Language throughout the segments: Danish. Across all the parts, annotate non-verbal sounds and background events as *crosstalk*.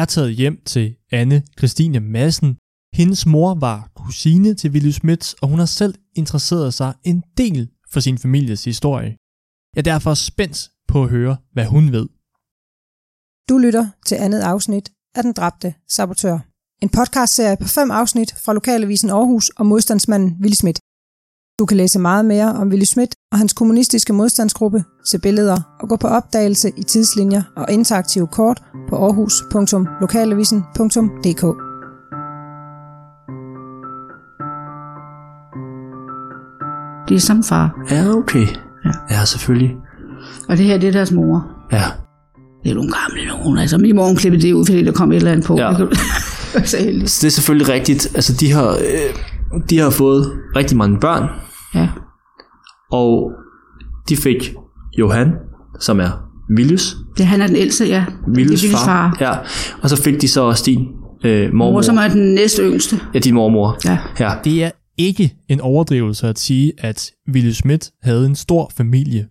Jeg er taget hjem til Anne Christine Madsen. Hendes mor var kusine til Willy Schmidt, og hun har selv interesseret sig en del for sin families historie. Jeg er derfor spændt på at høre, hvad hun ved. Du lytter til andet afsnit af Den Dræbte Sabotør. En podcastserie på fem afsnit fra Lokalavisen Aarhus og modstandsmanden Willy Schmidt. Du kan læse meget mere om Willy Schmidt og hans kommunistiske modstandsgruppe, se billeder og gå på opdagelse i tidslinjer og interaktive kort på aarhus.lokalavisen.dk. Det er samme far. Ja, okay. Ja. Ja, selvfølgelig. Og det her, det er deres mor. Ja. Det er nogle gamle nogen. Altså, min mor hun klippede det ud, fordi der kom et eller andet på. Ja. *laughs* Så det er selvfølgelig rigtigt. Altså, de har, øh, de har fået rigtig mange børn, Ja. og de fik Johan, som er Willius, Det, han er den ældste, ja. Er Willys far. Ja. Og så fik de så også din øh, mormor. Mor, som er den næste yngste. Ja, din mormor. Ja. Ja. Det er ikke en overdrivelse at sige, at Willy Schmidt havde en stor familie.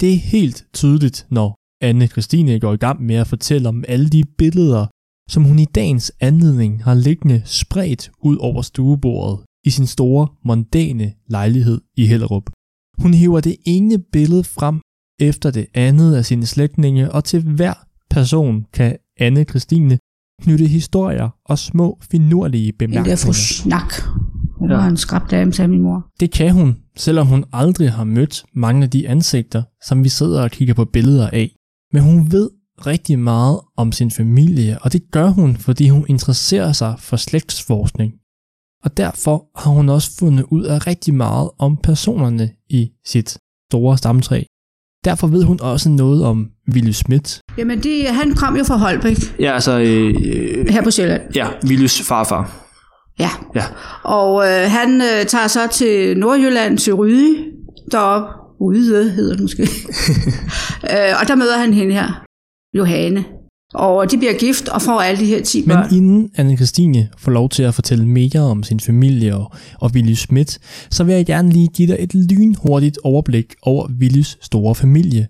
Det er helt tydeligt, når Anne Christine går i gang med at fortælle om alle de billeder, som hun i dagens anledning har liggende spredt ud over stuebordet i sin store, mondæne lejlighed i Hellerup. Hun hiver det ene billede frem efter det andet af sine slægtninge, og til hver person kan Anne Christine knytte historier og små finurlige Den der fru bemærkninger. Snak. Hun Ja. var en skrab dame, sagde min mor. Det kan hun, selvom hun aldrig har mødt mange af de ansigter, som vi sidder og kigger på billeder af. Men hun ved rigtig meget om sin familie, og det gør hun, fordi hun interesserer sig for slægtsforskning. Og derfor har hun også fundet ud af rigtig meget om personerne i sit store stamtræ. Derfor ved hun også noget om Willy Schmidt. Jamen, det, han kom jo fra Holbæk, Ja, altså, øh, øh, her på Sjælland. ja, Willius farfar. Ja. Ja. Og øh, han øh, tager så til Nordjylland, til Ryde, deroppe. Ryde hedder det måske. *laughs* øh, og der møder han hende her, Johanne. Og de bliver gift og får alle de her 10 Men børn. inden anne Christine får lov til at fortælle mere om sin familie og, og Willy Schmidt, så vil jeg gerne lige give dig et lynhurtigt overblik over Willys store familie.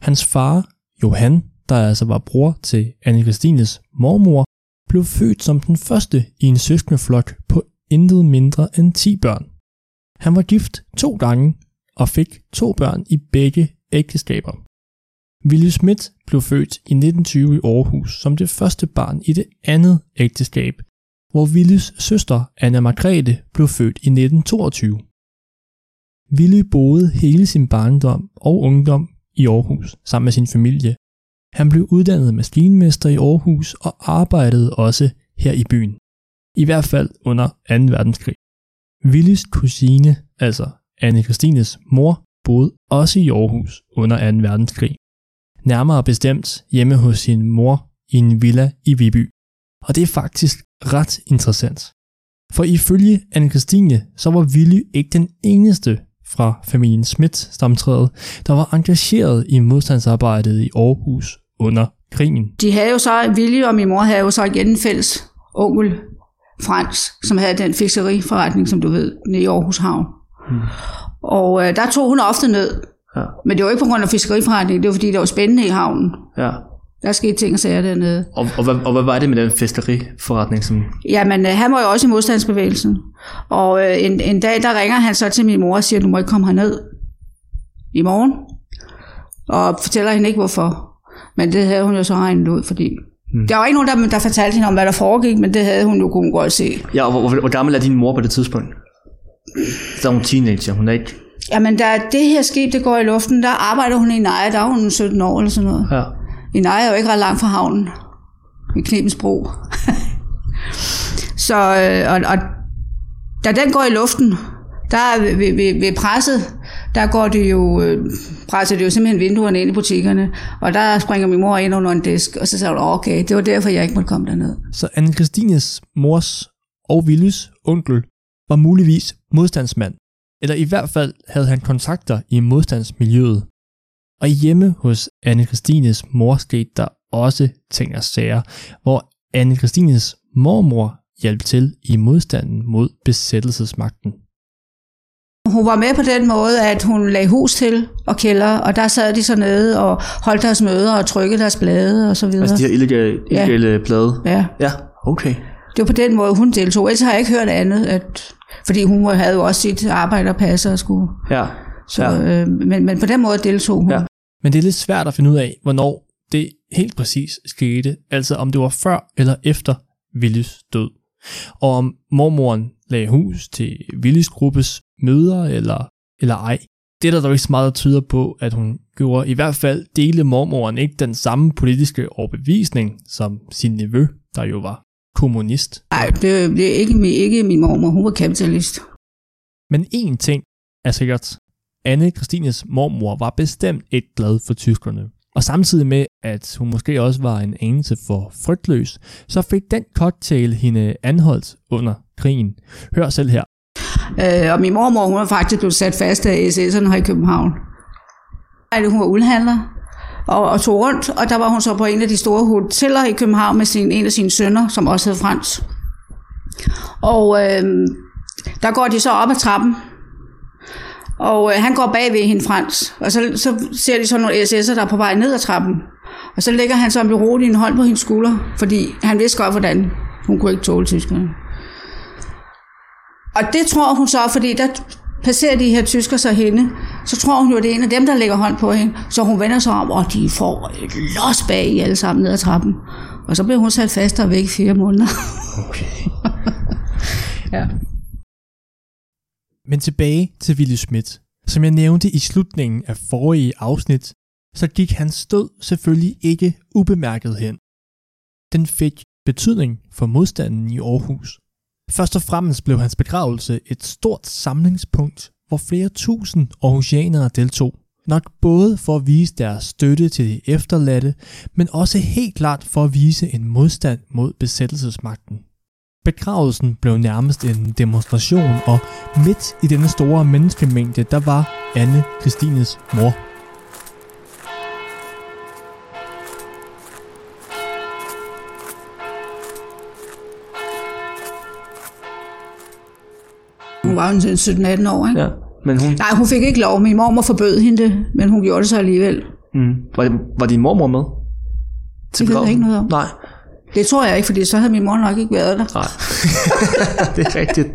Hans far, Johan, der altså var bror til anne Christines mormor, blev født som den første i en søskendeflok på intet mindre end 10 børn. Han var gift to gange og fik to børn i begge ægteskaber. Willy Schmidt blev født i 1920 i Aarhus som det første barn i det andet ægteskab, hvor Willys søster Anna Margrethe blev født i 1922. Willy boede hele sin barndom og ungdom i Aarhus sammen med sin familie. Han blev uddannet maskinmester i Aarhus og arbejdede også her i byen. I hvert fald under 2. verdenskrig. Willys kusine, altså Anne Christines mor, boede også i Aarhus under 2. verdenskrig nærmere bestemt hjemme hos sin mor i en villa i Viby. Og det er faktisk ret interessant. For ifølge anne Christine, så var Willy ikke den eneste fra familien Schmidt stamtræet, der var engageret i modstandsarbejdet i Aarhus under krigen. De havde jo så, Willy og min mor havde jo så igen en fælles onkel, Frans, som havde den fiskeriforretning, som du ved, nede i Aarhus Havn. Hmm. Og øh, der tog hun ofte ned. Ja. Men det var ikke på grund af fiskeriforretningen, det var fordi, det var spændende i havnen. Ja. Der skete ting og sager dernede. Og, og, hvad, og hvad var det med den fiskeriforretning, som... Jamen, øh, han var jo også i modstandsbevægelsen. Og øh, en, en dag, der ringer han så til min mor og siger, du må ikke komme herned i morgen. Og fortæller hende ikke, hvorfor. Men det havde hun jo så regnet ud, fordi... Hmm. Der var ikke nogen, der, der fortalte hende om, hvad der foregik, men det havde hun jo kunne godt se. Ja, og hvor, hvor, hvor gammel er din mor på det tidspunkt? Så er hun teenager, hun er ikke... Jamen, da det her skib, det går i luften, der arbejder hun i Naja, der er hun 17 år eller sådan noget. Ja. I Naja er jo ikke ret langt fra havnen. I Knebens Bro. så, øh, og, og da den går i luften, der er ved, ved, ved presset, der går det jo, øh, presser det jo simpelthen vinduerne ind i butikkerne, og der springer min mor ind under en disk, og så sagde hun, okay, det var derfor, jeg ikke måtte komme derned. Så anne Christines mors og Willys onkel var muligvis modstandsmand, eller i hvert fald havde han kontakter i modstandsmiljøet. Og hjemme hos anne Christines mor skete der også ting og sager, hvor anne Christines mormor hjalp til i modstanden mod besættelsesmagten. hun var med på den måde, at hun lagde hus til og kælder, og der sad de så nede og holdt deres møder og trykkede deres blade og så videre. Altså de her illegale, illegale ja. blade? Ja. Ja, okay. Det var på den måde, hun deltog. Ellers har jeg ikke hørt andet, at, fordi hun havde jo også sit arbejde og passe og skulle. Ja. Så, ja. øh, men, men på den måde deltog hun. Ja. Men det er lidt svært at finde ud af, hvornår det helt præcis skete. Altså om det var før eller efter Willys død. Og om mormoren lagde hus til Willys gruppes møder eller, eller ej. Det er der dog ikke så meget, der tyder på, at hun gjorde. I hvert fald dele mormoren ikke den samme politiske overbevisning som sin nevø, der jo var kommunist. Nej, det, det er ikke, min- ikke min mormor. Hun var kapitalist. Men én ting er sikkert. Anne Christines mormor var bestemt ikke glad for tyskerne. Og samtidig med, at hun måske også var en anelse for frygtløs, så fik den cocktail hende anholdt under krigen. Hør selv her. Øh, og min mormor, hun var faktisk blevet sat fast af SS'erne her i København. Ej, Hun var uldhandler og, og tog rundt, og der var hun så på en af de store hoteller i København med sin, en af sine sønner, som også hed Frans. Og øh, der går de så op ad trappen, og øh, han går bag ved hende, Frans, og så, så ser de så nogle SS'er, der er på vej ned ad trappen. Og så lægger han så beroligt en hånd på hendes skulder, fordi han vidste godt, hvordan hun kunne ikke tåle tyskerne. Og det tror hun så, fordi der passerer de her tysker så hende, så tror hun jo, det er en af dem, der lægger hånd på hende. Så hun vender sig om, og de får et los bag i alle sammen ned ad trappen. Og så bliver hun sat fast og væk i fire måneder. okay. *laughs* Ja. Men tilbage til Willy Schmidt. Som jeg nævnte i slutningen af forrige afsnit, så gik hans død selvfølgelig ikke ubemærket hen. Den fik betydning for modstanden i Aarhus. Først og fremmest blev hans begravelse et stort samlingspunkt, hvor flere tusind aarhusianere deltog. Nok både for at vise deres støtte til de efterladte, men også helt klart for at vise en modstand mod besættelsesmagten. Begravelsen blev nærmest en demonstration, og midt i denne store menneskemængde, der var Anne Christines mor. Hun var jo en 17-18 år, ikke? Ja. Men hun, Nej, hun fik ikke lov. Min mormor forbød hende det, men hun gjorde det så alligevel. mm, var, det, var din mormor med? Det ved jeg ikke noget om. Nej. Det tror jeg ikke, fordi så havde min mor nok ikke været der. Nej. *laughs* det er rigtigt.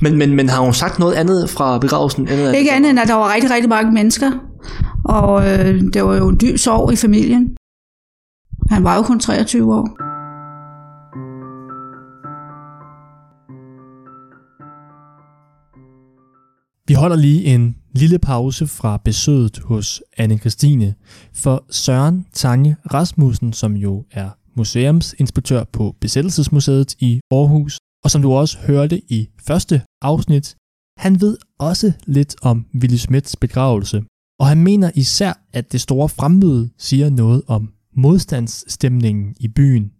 Men, men, men har hun sagt noget andet fra begravelsen? Andet Ikke andet end, at der var rigtig, rigtig mange mennesker. Og øh, det var jo en dyb sorg i familien. Han var jo kun 23 år. Vi holder lige en lille pause fra besøget hos anne Christine, for Søren Tange Rasmussen, som jo er museumsinspektør på Besættelsesmuseet i Aarhus, og som du også hørte i første afsnit, han ved også lidt om Willy Smiths begravelse, og han mener især, at det store fremmøde siger noget om modstandsstemningen i byen.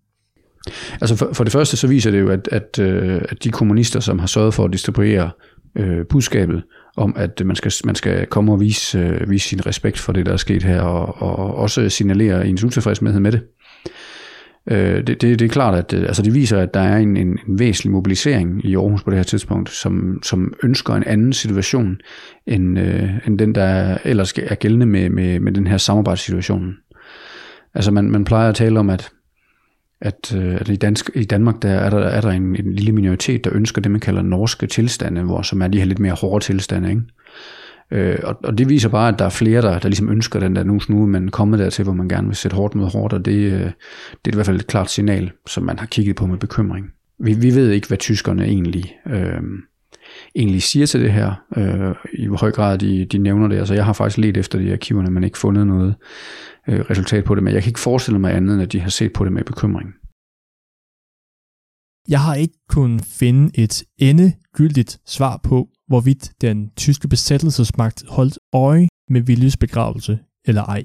Altså for, for det første så viser det jo, at, at, øh, at de kommunister, som har sørget for at distribuere øh, øh, budskabet om, at man skal, man skal komme og vise, øh, vise sin respekt for det, der er sket her, og, og også signalere ens utilfredshed med det. Øh, det, det, det er klart, at øh, altså det viser, at der er en, en, en væsentlig mobilisering i Aarhus på det her tidspunkt, som, som ønsker en anden situation, end, øh, end den, der ellers er gældende med, med, med den her samarbejdssituation. Altså man, man plejer at tale om, at at, øh, at i, dansk, i Danmark der er der, er der en, en lille minoritet, der ønsker det, man kalder norske tilstande, hvor, som er de her lidt mere hårde tilstande. Ikke? Øh, og, og det viser bare, at der er flere, der, der ligesom ønsker den der nu nu, men kommet dertil, hvor man gerne vil sætte hårdt mod hårdt, og det, øh, det er i hvert fald et klart signal, som man har kigget på med bekymring. Vi, vi ved ikke, hvad tyskerne egentlig, øh, egentlig siger til det her, øh, i hvor høj grad de, de nævner det. Altså jeg har faktisk let efter det i arkiverne, men ikke fundet noget øh, resultat på det, men jeg kan ikke forestille mig andet, end at de har set på det med bekymring. Jeg har ikke kunnet finde et endegyldigt svar på, hvorvidt den tyske besættelsesmagt holdt øje med Willys begravelse eller ej.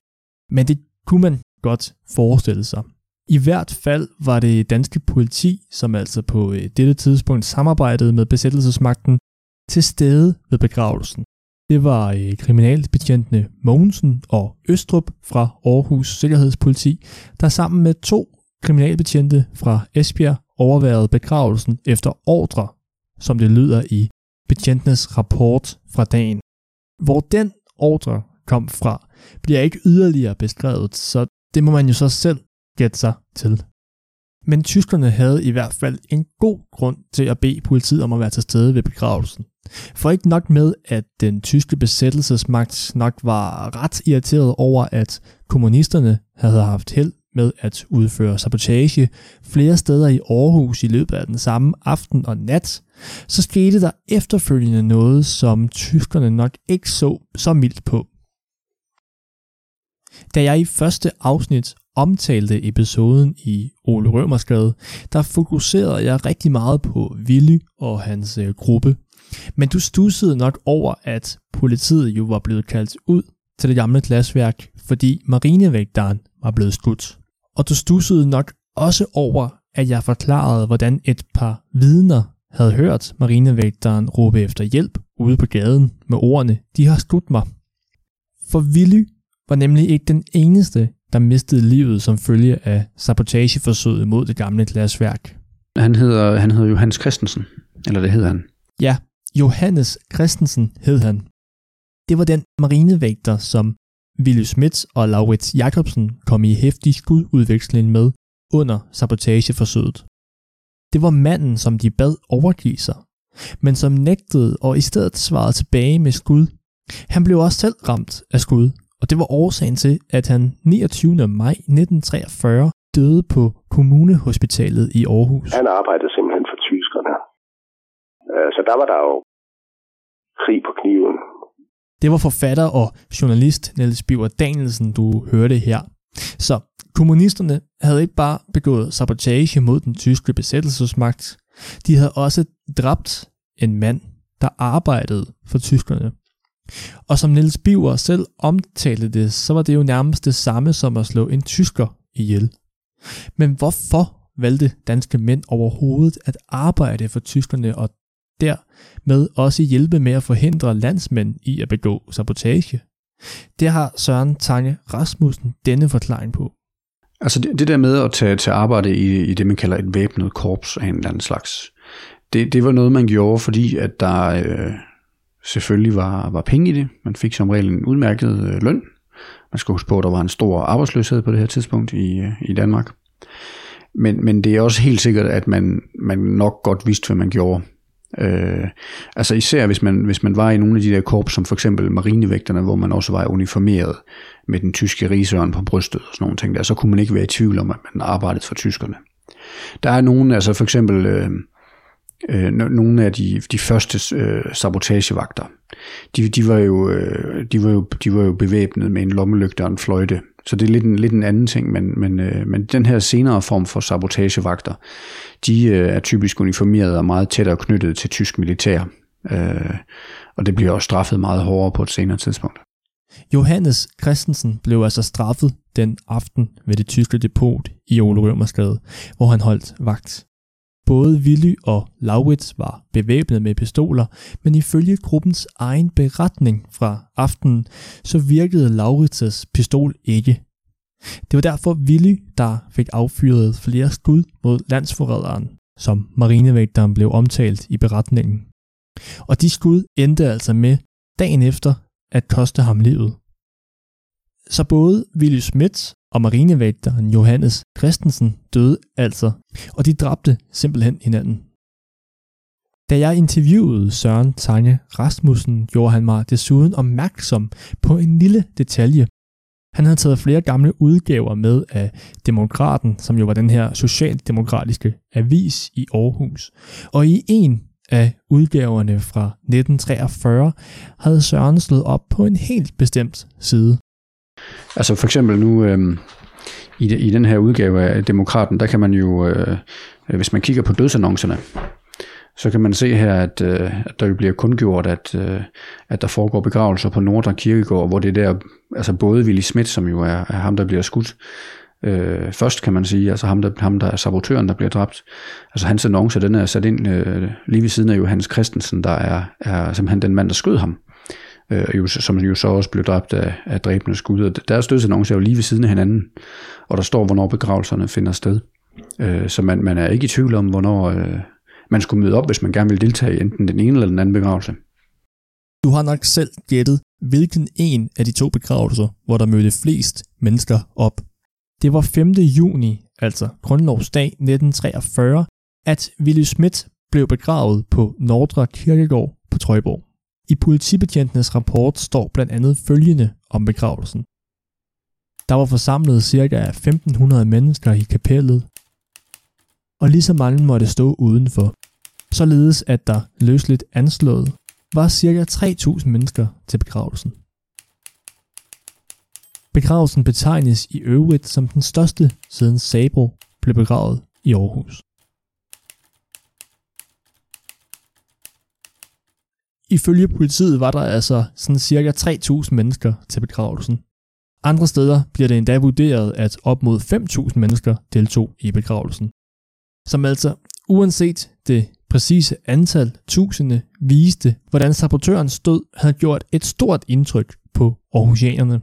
Men det kunne man godt forestille sig. I hvert fald var det danske politi, som altså på øh, dette tidspunkt samarbejdede med besættelsesmagten, til stede ved begravelsen. Det var øh, kriminalbetjentene Mogensen og Østrup fra Aarhus Sikkerhedspoliti, der sammen med to kriminalbetjente fra Esbjerg overværede begravelsen efter ordre, som det lyder i betjentenes rapport fra dagen. Hvor den ordre kom fra, bliver ikke yderligere beskrevet, så det må man jo så selv gætte sig til. Men tyskerne havde i hvert fald en god grund til at bede politiet om at være til stede ved begravelsen. For ikke nok med, at den tyske besættelsesmagt nok var ret irriteret over, at kommunisterne havde haft held med at udføre sabotage flere steder i Aarhus i løbet af den samme aften og nat, så skete der efterfølgende noget, som tyskerne nok ikke så så mildt på. Da jeg i første afsnit omtalte episoden i Ole Rømersgade, der fokuserede jeg rigtig meget på Willy og hans øh, gruppe. Men du stussede nok over, at politiet jo var blevet kaldt ud til det gamle glasværk, fordi marinevægteren var blevet skudt. Og du stussede nok også over, at jeg forklarede, hvordan et par vidner havde hørt marinevægteren råbe efter hjælp ude på gaden med ordene, de har skudt mig. For Willy var nemlig ikke den eneste, der mistede livet som følge af sabotageforsøget mod det gamle glasværk. Han hedder, han hedder Johannes Christensen, eller det hedder han. Ja, Johannes Christensen hed han. Det var den marinevægter, som Willy Schmidt og Laurits Jacobsen kom i hæftig skududveksling med under sabotageforsøget. Det var manden, som de bad overgive sig, men som nægtede og i stedet svarede tilbage med skud. Han blev også selv ramt af skud, og det var årsagen til, at han 29. maj 1943 døde på Kommunehospitalet i Aarhus. Han arbejdede simpelthen for tyskerne. Øh, så der var der jo krig på kniven. Det var forfatter og journalist Niels Biver Danielsen, du hørte her. Så kommunisterne havde ikke bare begået sabotage mod den tyske besættelsesmagt, de havde også dræbt en mand, der arbejdede for tyskerne. Og som Niels Biver selv omtalte det, så var det jo nærmest det samme som at slå en tysker ihjel. Men hvorfor valgte danske mænd overhovedet at arbejde for tyskerne og dermed også hjælpe med at forhindre landsmænd i at begå sabotage? Det har Søren Tange Rasmussen denne forklaring på. Altså det, det der med at tage til arbejde i, i det, man kalder et væbnet korps af en eller anden slags, det, det var noget, man gjorde, fordi at der øh, selvfølgelig var, var penge i det. Man fik som regel en udmærket øh, løn. Man skal huske på, at der var en stor arbejdsløshed på det her tidspunkt i, øh, i Danmark. Men, men det er også helt sikkert, at man, man nok godt vidste, hvad man gjorde. Øh, altså især hvis man, hvis man var i nogle af de der korps, som for eksempel marinevægterne, hvor man også var uniformeret med den tyske rigsøren på brystet og sådan nogle ting der, så kunne man ikke være i tvivl om, at man arbejdede for tyskerne. Der er nogen, altså for eksempel øh, øh, nogle af de, de første øh, sabotagevagter, de, de, var jo, øh, de, var jo, de var jo bevæbnet med en lommelygte og en fløjte. Så det er lidt en, lidt en anden ting, men, men, øh, men den her senere form for sabotagevagter, de øh, er typisk uniformeret og meget tættere knyttet til tysk militær. Øh, og det bliver også straffet meget hårdere på et senere tidspunkt. Johannes Christensen blev altså straffet den aften ved det tyske depot i Ole Rømersgade, hvor han holdt vagt. Både Willy og Laurits var bevæbnet med pistoler, men ifølge gruppens egen beretning fra aftenen, så virkede Laurits' pistol ikke. Det var derfor Willy, der fik affyret flere skud mod landsforræderen, som marinevægteren blev omtalt i beretningen. Og de skud endte altså med dagen efter at koste ham livet. Så både Willy Schmidt og marinevægteren Johannes Christensen døde altså, og de dræbte simpelthen hinanden. Da jeg interviewede Søren Tanje Rasmussen, gjorde han mig desuden opmærksom på en lille detalje. Han havde taget flere gamle udgaver med af Demokraten, som jo var den her socialdemokratiske avis i Aarhus. Og i en af udgaverne fra 1943 havde Søren slået op på en helt bestemt side. Altså for eksempel nu øh, i, de, i den her udgave af Demokraten, der kan man jo, øh, øh hvis man kigger på dødsannoncerne, så kan man se her, at, øh, at der bliver kundgjort, at, øh, at der foregår begravelser på Nordre Kirkegård, hvor det der, altså både Willy Schmidt, som jo er, er ham, der bliver skudt, øh, først kan man sige, altså ham der, ham, der er sabotøren, der bliver dræbt. Altså hans annonce, den er sat ind øh, lige ved siden af Johannes Christensen, der er, er simpelthen den mand, der skød ham øh, jo, som jo så også blev dræbt af, af dræbende skud. Og deres dødsannonce er jo lige ved siden af hinanden, og der står, hvornår begravelserne finder sted. Øh, så man, man er ikke i tvivl om, hvornår, øh, man skulle møde op, hvis man gerne ville deltage i enten den ene eller den anden begravelse. Du har nok selv gættet, hvilken en af de to begravelser, hvor der mødte flest mennesker op. Det var 5. juni, altså grundlovsdag 1943, at Willy Schmidt blev begravet på Nordre Kirkegård på Trøjborg. I politibetjentenes rapport står blandt andet følgende om begravelsen. Der var forsamlet ca. 1500 mennesker i kapellet, og lige så mange måtte stå udenfor, således at der løsligt anslået var ca. 3000 mennesker til begravelsen. Begravelsen betegnes i øvrigt som den største siden Sabro blev begravet i Aarhus. Ifølge politiet var der altså sådan cirka 3.000 mennesker til begravelsen. Andre steder bliver det endda vurderet, at op mod 5.000 mennesker deltog i begravelsen. Som altså, uanset det præcise antal tusinde, viste, hvordan sabotørens død havde gjort et stort indtryk på Aarhusianerne.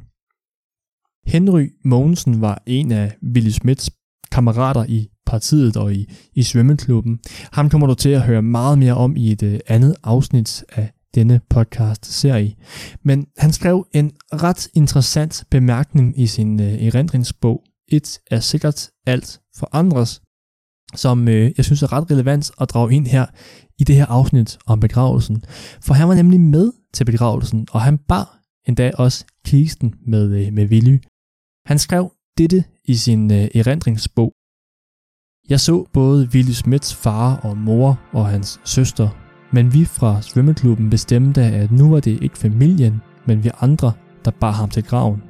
Henry Mogensen var en af Willy Smiths kammerater i partiet og i, i svømmeklubben. Ham kommer du til at høre meget mere om i et øh, andet afsnit af denne podcast-serie. Men han skrev en ret interessant bemærkning i sin øh, erindringsbog. Et er sikkert alt for andres, som øh, jeg synes er ret relevant at drage ind her i det her afsnit om begravelsen. For han var nemlig med til begravelsen, og han bar endda også kisten med, øh, med Willy. Han skrev dette i sin øh, erindringsbog. Jeg så både Willy Smiths far og mor og hans søster, men vi fra svømmeklubben bestemte, at nu var det ikke familien, men vi andre, der bar ham til graven.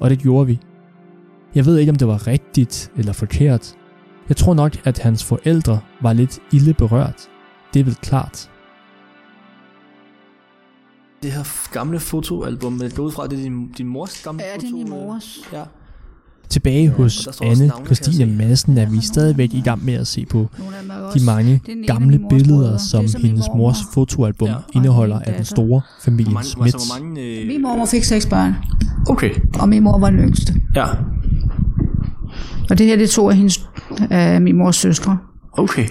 Og det gjorde vi. Jeg ved ikke, om det var rigtigt eller forkert. Jeg tror nok, at hans forældre var lidt ille berørt. Det er vel klart. Det her gamle fotoalbum, det går ud fra, det er din, din mors gamle Ja, foto? det er min mors. Ja. Tilbage hos Anne Christine se. Madsen er vi stadigvæk i gang med at se på de mange gamle billeder, som hendes mors fotoalbum indeholder af den store familie Smith. altså, øh... Min mormor fik seks børn, Okay, og min mor var den yngste. ja. Og det her, det er to af hendes, af min mors søstre. Okay.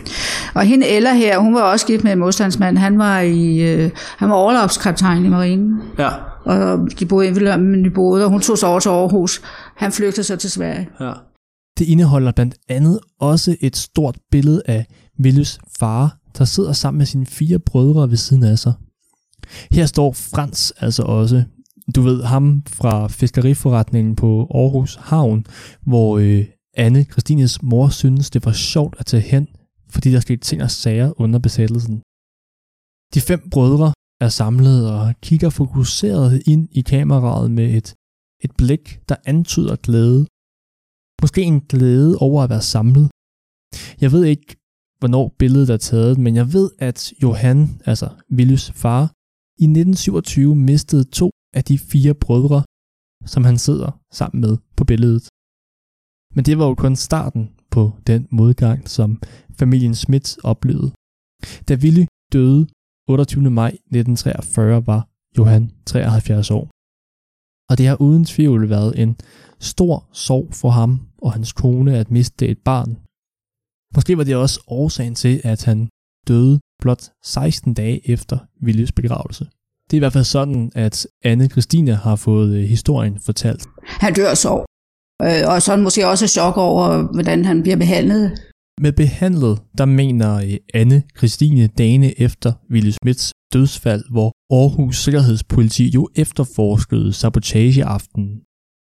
Og hende Ella her, hun var også gift med en modstandsmand. Han var, i, øh, han var overlopskaptajn i marinen. Ja, Og de boede i Vilhelm i Bode, og hun tog sig over til Aarhus. Han flygtede så til Sverige. ja. Det indeholder blandt andet også et stort billede af Willys far, der sidder sammen med sine fire brødre ved siden af sig. Her står Frans altså også. Du ved ham fra fiskeriforretningen på Aarhus Havn, hvor øh, Anne, Christines mor, synes, det var sjovt at tage hen, fordi der skete ting og sager under besættelsen. De fem brødre er samlet og kigger fokuseret ind i kameraet med et, et blik, der antyder glæde. Måske en glæde over at være samlet. Jeg ved ikke, hvornår billedet er taget, men jeg ved, at Johan, altså Willys far, i 1927 mistede to af de fire brødre, som han sidder sammen med på billedet. Men det var jo kun starten på den modgang, som familien Schmidt oplevede. Da Willy døde 28. maj 1943, var Johan 73 år. Og det har uden tvivl været en stor sorg for ham og hans kone at miste et barn. Måske var det også årsagen til, at han døde blot 16 dage efter Willys begravelse. Det er i hvert fald sådan, at Anne Christine har fået øh, historien fortalt. Han dør så. Øh, og sådan måske også chok over, hvordan han bliver behandlet. Med behandlet, der mener øh, Anne Christine dagene efter Willy Smiths dødsfald, hvor Aarhus Sikkerhedspoliti jo efterforskede sabotageaften.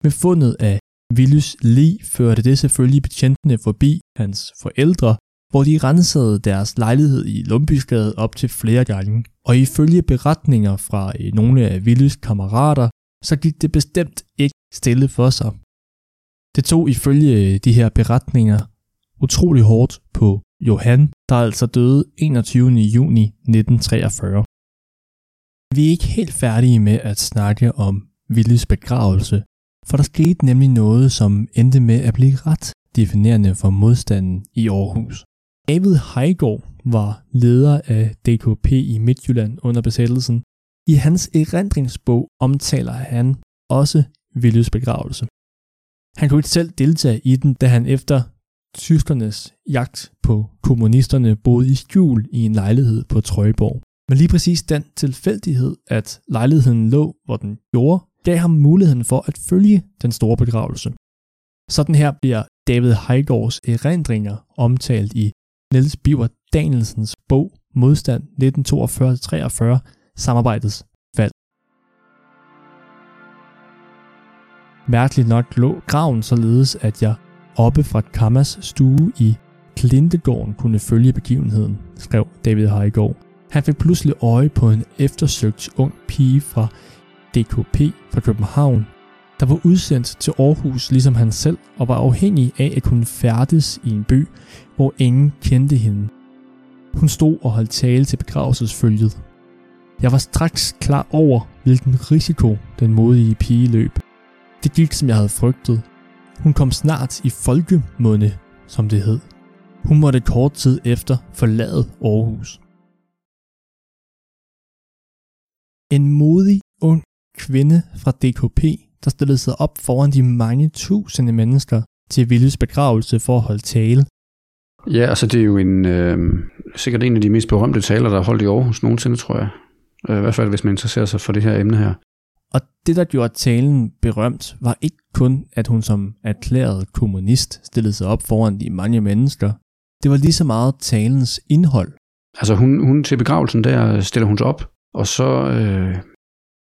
Med fundet af Willys lig førte det selvfølgelig betjentene forbi hans forældre, hvor de rensede deres lejlighed i Lumbysgade op til flere gange. Og ifølge beretninger fra øh, nogle af Willys kammerater, så gik det bestemt ikke stille for sig. Det tog ifølge øh, de her beretninger utrolig hårdt på Johan, der altså døde 21. juni 1943. Vi er ikke helt færdige med at snakke om Willys begravelse, for der skete nemlig noget, som endte med at blive ret definerende for modstanden i Aarhus. David Heigård var leder af DKP i Midtjylland under besættelsen. I hans erindringsbog omtaler han også Willys begravelse. Han kunne ikke selv deltage i den, da han efter tyskernes jagt på kommunisterne boede i skjul i en lejlighed på Trøjborg. Men lige præcis den tilfældighed, at lejligheden lå, hvor den gjorde, gav ham muligheden for at følge den store begravelse. Sådan her bliver David Heigårds erindringer omtalt i Niels Biver Danielsens bog Modstand 1942-43, samarbejdets fald. Mærkeligt nok lå graven således, at jeg oppe fra Kammas stue i Klintegården kunne følge begivenheden, skrev David Heigård. Han fik pludselig øje på en eftersøgt ung pige fra DKP fra København, der var udsendt til Aarhus ligesom han selv og var afhængig af at kunne færdes i en by, hvor ingen kendte hende. Hun stod og holdt tale til begravelsesfølget. Jeg var straks klar over, hvilken risiko den modige pige løb. Det gik, som jeg havde frygtet. Hun kom snart i folkemunde, som det hed. Hun måtte kort tid efter forlade Aarhus. En modig ung kvinde fra DKP, der stillede sig op foran de mange tusinde mennesker til Willes begravelse for at holde tale. Ja, altså det er jo en, øh, sikkert en af de mest berømte taler, der er holdt i Aarhus nogensinde, tror jeg. Øh, I hvert fald, hvis man interesserer sig for det her emne her. Og det, der gjorde talen berømt, var ikke kun, at hun som erklæret kommunist stillede sig op foran de mange mennesker. Det var lige så meget talens indhold. Altså hun, hun til begravelsen der stiller hun sig op, og så øh,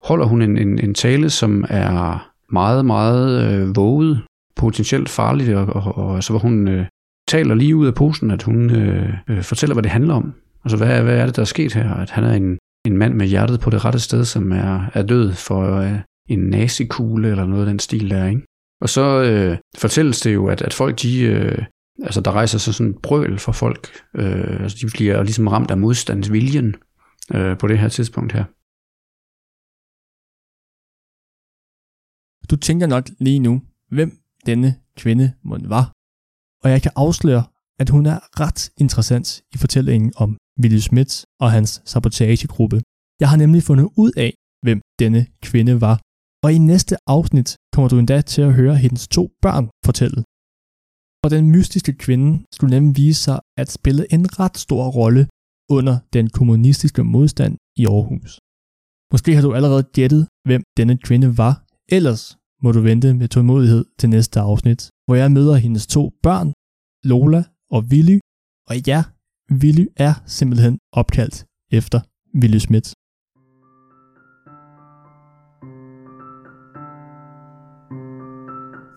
holder hun en, en, en tale, som er meget, meget øh, våget, potentielt farligt, og, og, og så hvor hun øh, taler lige ud af posen, at hun øh, øh, fortæller, hvad det handler om. Altså hvad, hvad er det, der er sket her? At han er en, en mand med hjertet på det rette sted, som er, er død for øh, en nazikugle eller noget af den stil der, ikke? Og så øh, fortælles det jo, at, at folk, de, øh, altså der rejser sig sådan et brøl for folk, øh, altså de bliver ligesom ramt af modstandsviljen øh, på det her tidspunkt her. Du tænker nok lige nu, hvem denne kvinde må var. Og jeg kan afsløre, at hun er ret interessant i fortællingen om Willy Schmidt og hans sabotagegruppe. Jeg har nemlig fundet ud af, hvem denne kvinde var, og i næste afsnit kommer du endda til at høre hendes to børn fortælle. Og den mystiske kvinde skulle nemlig vise sig at spille en ret stor rolle under den kommunistiske modstand i Aarhus. Måske har du allerede gættet, hvem denne kvinde var, ellers må du vente med tålmodighed til næste afsnit, hvor jeg møder hendes to børn, Lola og Willy, og ja, Willy er simpelthen opkaldt efter Willy Schmidt.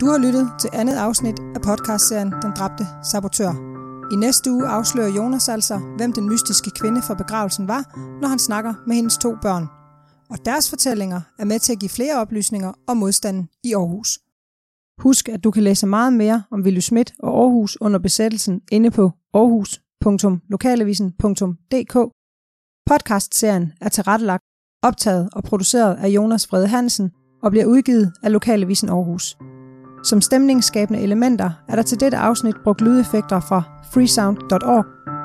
Du har lyttet til andet afsnit af podcastserien Den dræbte sabotør. I næste uge afslører Jonas altså, hvem den mystiske kvinde fra begravelsen var, når han snakker med hendes to børn. Og deres fortællinger er med til at give flere oplysninger om modstanden i Aarhus. Husk, at du kan læse meget mere om Willy Schmidt og Aarhus under besættelsen inde på aarhus.lokalavisen.dk. Podcastserien er tilrettelagt, optaget og produceret af Jonas Frede Hansen og bliver udgivet af Lokalavisen Aarhus. Som stemningsskabende elementer er der til dette afsnit brugt lydeffekter fra freesound.org